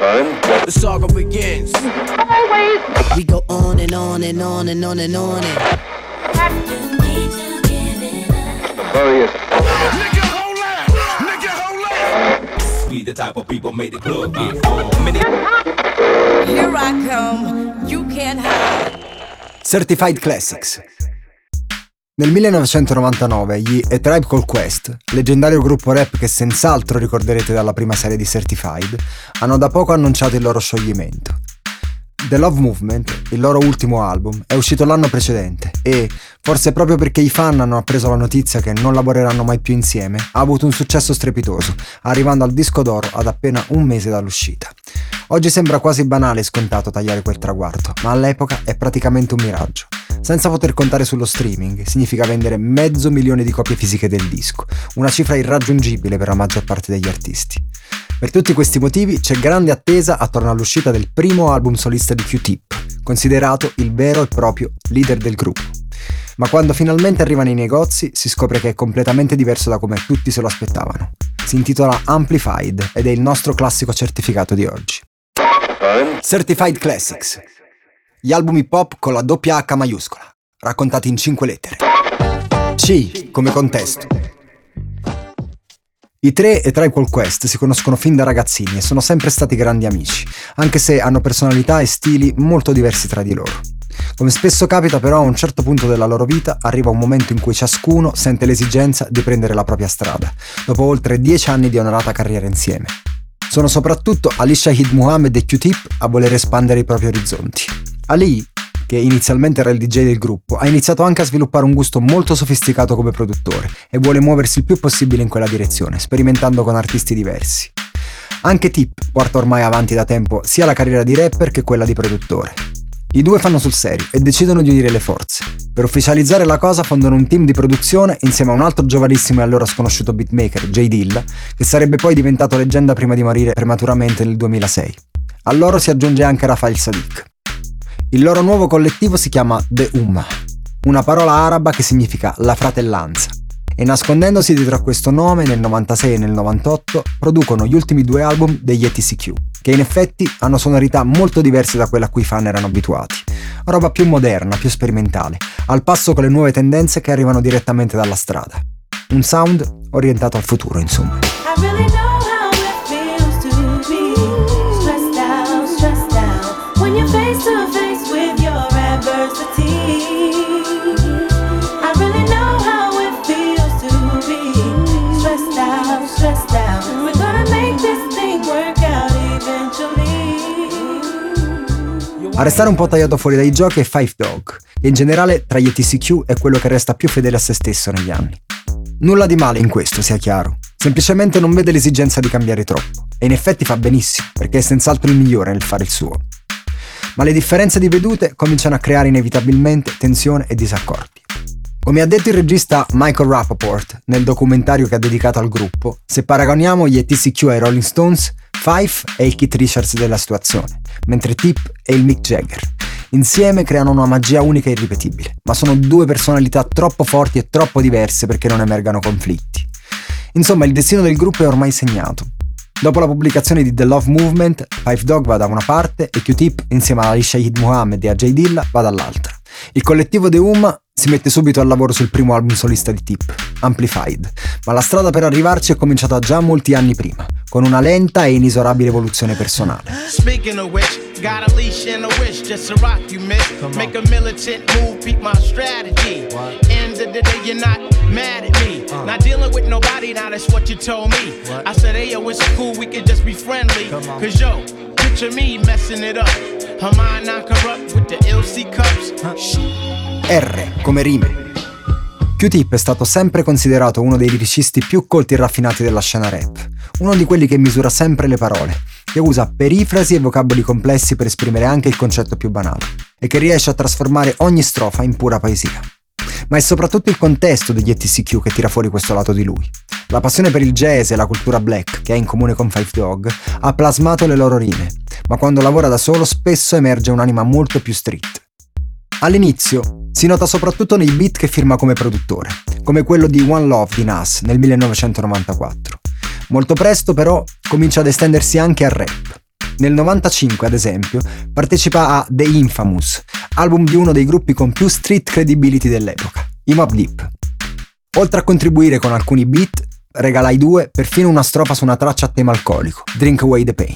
The saga begins. Always. We go on and on and on and on and on and. Oh, Various. Nigga, hold up. Nigga, hold up. We the type of people made the club get full. Here I come. You can't hide. Certified Classics. Nel 1999 gli A Tribe Called Quest, leggendario gruppo rap che senz'altro ricorderete dalla prima serie di Certified, hanno da poco annunciato il loro scioglimento. The Love Movement, il loro ultimo album, è uscito l'anno precedente e, forse proprio perché i fan hanno appreso la notizia che non lavoreranno mai più insieme, ha avuto un successo strepitoso, arrivando al disco d'oro ad appena un mese dall'uscita. Oggi sembra quasi banale e scontato tagliare quel traguardo, ma all'epoca è praticamente un miraggio. Senza poter contare sullo streaming, significa vendere mezzo milione di copie fisiche del disco, una cifra irraggiungibile per la maggior parte degli artisti. Per tutti questi motivi c'è grande attesa attorno all'uscita del primo album solista di Q-Tip, considerato il vero e proprio leader del gruppo. Ma quando finalmente arriva nei negozi si scopre che è completamente diverso da come tutti se lo aspettavano. Si intitola Amplified ed è il nostro classico certificato di oggi. Certified Classics. Gli album hip hop con la doppia H maiuscola, raccontati in cinque lettere. C come contesto. I tre e Tribe Quest si conoscono fin da ragazzini e sono sempre stati grandi amici, anche se hanno personalità e stili molto diversi tra di loro. Come spesso capita però a un certo punto della loro vita arriva un momento in cui ciascuno sente l'esigenza di prendere la propria strada, dopo oltre dieci anni di onorata carriera insieme. Sono soprattutto Ali Shahid Muhammad e Q-Tip a voler espandere i propri orizzonti. Ali, che inizialmente era il DJ del gruppo, ha iniziato anche a sviluppare un gusto molto sofisticato come produttore e vuole muoversi il più possibile in quella direzione, sperimentando con artisti diversi. Anche Tip porta ormai avanti da tempo sia la carriera di rapper che quella di produttore. I due fanno sul serio e decidono di unire le forze. Per ufficializzare la cosa fondano un team di produzione insieme a un altro giovanissimo e allora sconosciuto beatmaker, Jay Dilla, che sarebbe poi diventato leggenda prima di morire prematuramente nel 2006. A loro si aggiunge anche Rafael Sadiq. Il loro nuovo collettivo si chiama The Umma, una parola araba che significa la fratellanza e nascondendosi dietro a questo nome nel 96 e nel 98 producono gli ultimi due album degli ETCQ, che in effetti hanno sonorità molto diverse da quelle a cui i fan erano abituati. Roba più moderna, più sperimentale, al passo con le nuove tendenze che arrivano direttamente dalla strada. Un sound orientato al futuro, insomma. A restare un po' tagliato fuori dai giochi è Five Dog, e in generale tra gli ETCQ è quello che resta più fedele a se stesso negli anni. Nulla di male in questo, sia chiaro. Semplicemente non vede l'esigenza di cambiare troppo. E in effetti fa benissimo, perché è senz'altro il migliore nel fare il suo. Ma le differenze di vedute cominciano a creare inevitabilmente tensione e disaccordi. Come ha detto il regista Michael Rappaport nel documentario che ha dedicato al gruppo, se paragoniamo gli ETCQ ai Rolling Stones, Fife è il Keith Richards della situazione, mentre Tip è il Mick Jagger. Insieme creano una magia unica e irripetibile, ma sono due personalità troppo forti e troppo diverse perché non emergano conflitti. Insomma, il destino del gruppo è ormai segnato. Dopo la pubblicazione di The Love Movement, Five Dog va da una parte e Q-Tip, insieme a Ali Shahid Muhammad e a Jay Dilla, va dall'altra. Il collettivo The Umma si mette subito al lavoro sul primo album solista di Tip, Amplified, ma la strada per arrivarci è cominciata già molti anni prima, con una lenta e inesorabile evoluzione personale. Got a leash and a wish just to rock you, miss. Make a militant move, beat my strategy. End of the day, you're not mad at me. Uh. Not dealing with nobody, now that's what you told me. I said, hey, yo, it's cool, we could just be friendly. Cause yo, picture me messing it up. Her mind not corrupt with the LC cups. R come rime. Q-Tip è stato sempre considerato uno dei liricisti più colti e raffinati della scena rap, uno di quelli che misura sempre le parole, che usa perifrasi e vocaboli complessi per esprimere anche il concetto più banale, e che riesce a trasformare ogni strofa in pura poesia. Ma è soprattutto il contesto degli ETCQ che tira fuori questo lato di lui. La passione per il jazz e la cultura black, che ha in comune con Five Dog, ha plasmato le loro rime, ma quando lavora da solo spesso emerge un'anima molto più street. All'inizio si nota soprattutto nei beat che firma come produttore, come quello di One Love di Nas nel 1994. Molto presto però comincia ad estendersi anche al rap. Nel 95, ad esempio, partecipa a The Infamous, album di uno dei gruppi con più street credibility dell'epoca, i Mob Deep. Oltre a contribuire con alcuni beat, regala ai due perfino una strofa su una traccia a tema alcolico, Drink Away the Pain.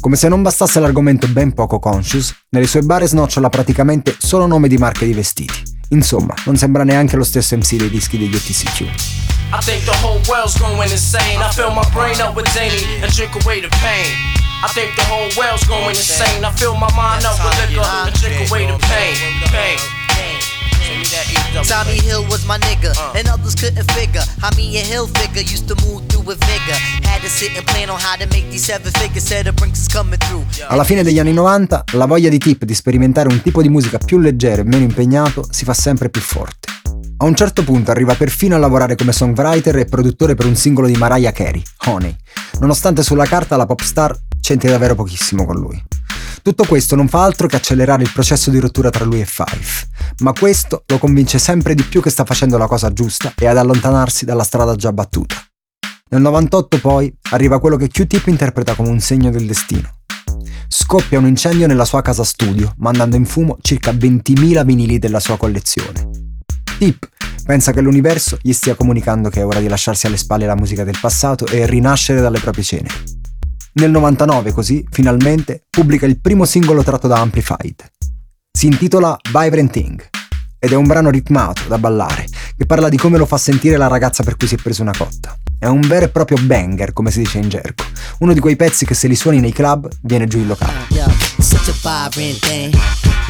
Come se non bastasse l'argomento ben poco conscious, nelle sue bare snocciola praticamente solo nome di marche di vestiti. Insomma, non sembra neanche lo stesso MC dei dischi degli OTCQ. I think the whole world's going insane. I fill my brain up with zany and drink away the pain. I think the whole world's going insane. I fill my mind up with liquor and drink away the pain. Pain. Tommy Hill was my nigga, uh. and others couldn't figure how me and Hill figure used to move Alla fine degli anni 90, la voglia di Tip di sperimentare un tipo di musica più leggero e meno impegnato si fa sempre più forte. A un certo punto arriva perfino a lavorare come songwriter e produttore per un singolo di Mariah Carey, Honey, nonostante sulla carta la pop star c'entri davvero pochissimo con lui. Tutto questo non fa altro che accelerare il processo di rottura tra lui e Five, ma questo lo convince sempre di più che sta facendo la cosa giusta e ad allontanarsi dalla strada già battuta. Nel 98 poi arriva quello che Q-Tip interpreta come un segno del destino. Scoppia un incendio nella sua casa studio, mandando in fumo circa 20.000 vinili della sua collezione. Tip pensa che l'universo gli stia comunicando che è ora di lasciarsi alle spalle la musica del passato e rinascere dalle proprie ceneri. Nel 99 così, finalmente, pubblica il primo singolo tratto da Amplified. Si intitola Vibrant Thing ed è un brano ritmato da ballare che parla di come lo fa sentire la ragazza per cui si è preso una cotta. È un vero e proprio banger, come si dice in gergo. Uno di quei pezzi che se li suoni nei club viene giù il locale. Yeah, such a vibrant thing,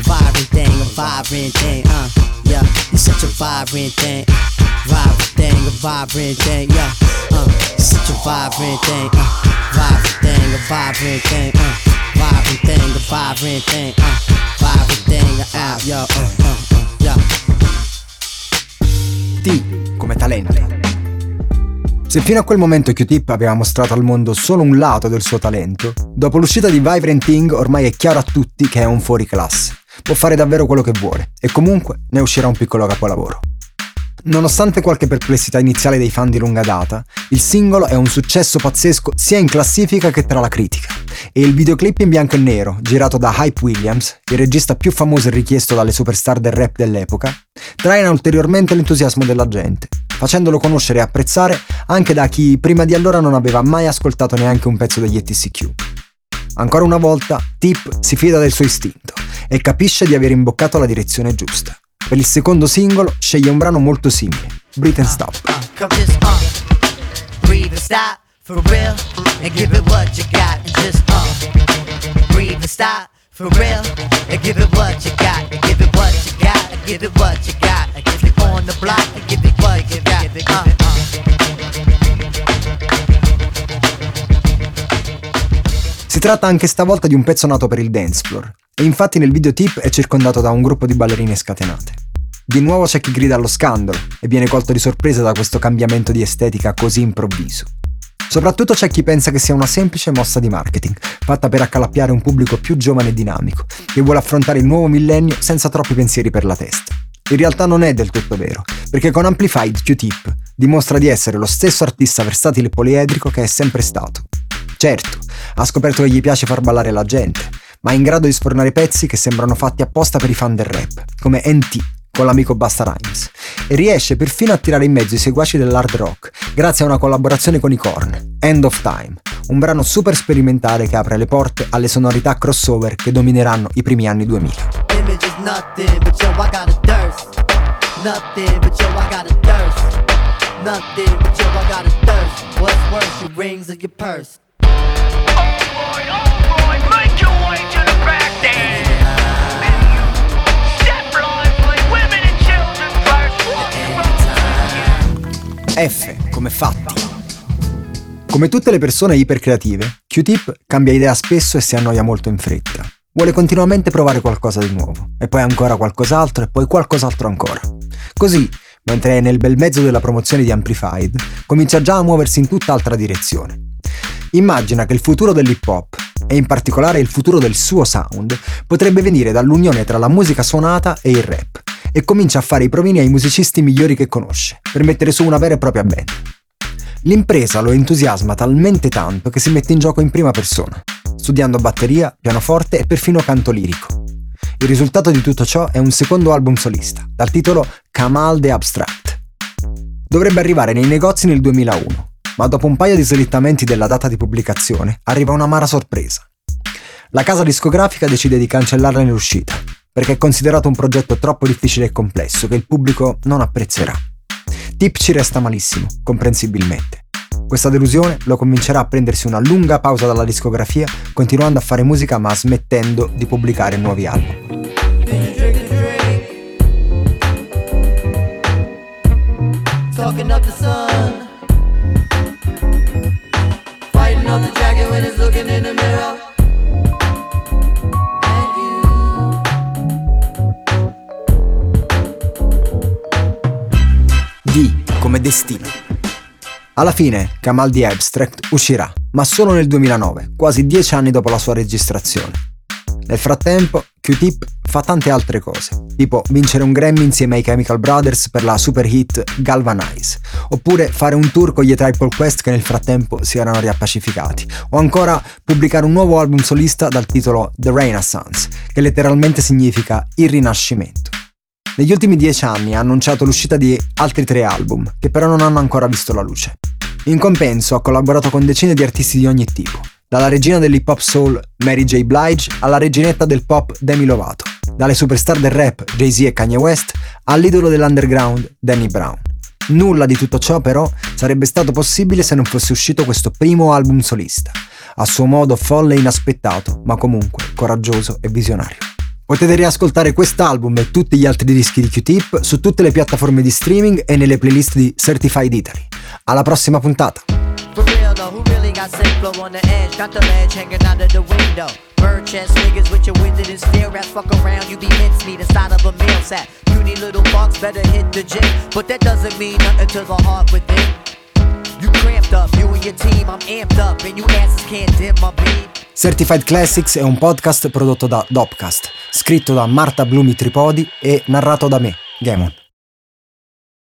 vibrant thing, a vibrant thing, uh, yeah, such a vibrant thing, vibrant thing, a vibrant thing, yeah, uh, such a vibrant thing, uh, vibrant thing, a vibrant thing, uh, vibrant thing, a vibrant thing, uh, vibrant thing, uh, yo, uh, uh, uh, yeah. T come talento. Se fino a quel momento Q-Tip aveva mostrato al mondo solo un lato del suo talento, dopo l'uscita di Vibrant Thing ormai è chiaro a tutti che è un fuori classe. Può fare davvero quello che vuole e comunque ne uscirà un piccolo capolavoro. Nonostante qualche perplessità iniziale dei fan di lunga data, il singolo è un successo pazzesco sia in classifica che tra la critica. E il videoclip in bianco e nero, girato da Hype Williams, il regista più famoso e richiesto dalle superstar del rap dell'epoca, traina ulteriormente l'entusiasmo della gente, facendolo conoscere e apprezzare anche da chi prima di allora non aveva mai ascoltato neanche un pezzo degli ETCQ. Ancora una volta, Tip si fida del suo istinto e capisce di aver imboccato la direzione giusta. Per il secondo singolo sceglie un brano molto simile, Breathe and Stop. For tratta anche stavolta di un pezzo nato per il dance floor, e infatti nel videotip è circondato da un gruppo di ballerine scatenate. Di nuovo c'è chi grida allo scandalo e viene colto di sorpresa da questo cambiamento di estetica così improvviso. Soprattutto c'è chi pensa che sia una semplice mossa di marketing, fatta per accalappiare un pubblico più giovane e dinamico, che vuole affrontare il nuovo millennio senza troppi pensieri per la testa. In realtà non è del tutto vero, perché con Amplified Q-Tip dimostra di essere lo stesso artista versatile e poliedrico che è sempre stato. Certo, ha scoperto che gli piace far ballare la gente, ma è in grado di sfornare pezzi che sembrano fatti apposta per i fan del rap, come NT, con l'amico Basta Rhymes. E riesce perfino a tirare in mezzo i seguaci dell'hard rock grazie a una collaborazione con i Korn, End of Time, un brano super sperimentale che apre le porte alle sonorità crossover che domineranno i primi anni 2000. F come fatti. Come tutte le persone ipercreative, Q-Tip cambia idea spesso e si annoia molto in fretta. Vuole continuamente provare qualcosa di nuovo, e poi ancora qualcos'altro, e poi qualcos'altro ancora. Così, mentre è nel bel mezzo della promozione di Amplified, comincia già a muoversi in tutt'altra direzione. Immagina che il futuro dell'hip hop, e in particolare il futuro del suo sound, potrebbe venire dall'unione tra la musica suonata e il rap, e comincia a fare i provini ai musicisti migliori che conosce, per mettere su una vera e propria band. L'impresa lo entusiasma talmente tanto che si mette in gioco in prima persona. studiando batteria, pianoforte e perfino canto lirico. Il risultato di tutto ciò è un secondo album solista, dal titolo Kamal the Abstract. Dovrebbe arrivare nei negozi nel 2001, ma dopo un paio di slittamenti della data di pubblicazione arriva un'amara sorpresa. La casa discografica decide di cancellarla nell'uscita, perché è considerato un progetto troppo difficile e complesso che il pubblico non apprezzerà. Tip ci resta malissimo, comprensibilmente. Questa delusione lo convincerà a prendersi una lunga pausa dalla discografia, continuando a fare musica ma smettendo di pubblicare nuovi album. Up the sun off the dragon when it's looking in the mirror come destino. Alla fine, Kamal the Abstract uscirà, ma solo nel 2009, quasi dieci anni dopo la sua registrazione. Nel frattempo, Q-Tip fa tante altre cose, tipo vincere un Grammy insieme ai Chemical Brothers per la super hit Galvanize, oppure fare un tour con gli Triple Quest che nel frattempo si erano riappacificati, o ancora pubblicare un nuovo album solista dal titolo The Renaissance, che letteralmente significa il rinascimento. Negli ultimi dieci anni ha annunciato l'uscita di altri tre album, che però non hanno ancora visto la luce. In compenso ha collaborato con decine di artisti di ogni tipo, dalla regina dell'hip hop soul Mary J. Blige alla reginetta del pop Demi Lovato, dalle superstar del rap Jay-Z e Kanye West all'idolo dell'underground Danny Brown. Nulla di tutto ciò però sarebbe stato possibile se non fosse uscito questo primo album solista, a suo modo folle e inaspettato, ma comunque coraggioso e visionario. Potete riascoltare quest'album e tutti gli altri dischi di Q-Tip su tutte le piattaforme di streaming e nelle playlist di Certified Italy. Alla prossima puntata! Bird chest niggas with your winded and stare at fuck around, you be mincemeat inside of a meal sack. Puny little fucks better hit the gym, but that doesn't mean nothing to the heart within. You cramped up, you and your team, I'm amped up, and you asses can't dim my beat. Certified Classics è un podcast prodotto da Dopcast, scritto da Marta Blumi Tripodi e narrato da me, Gamon.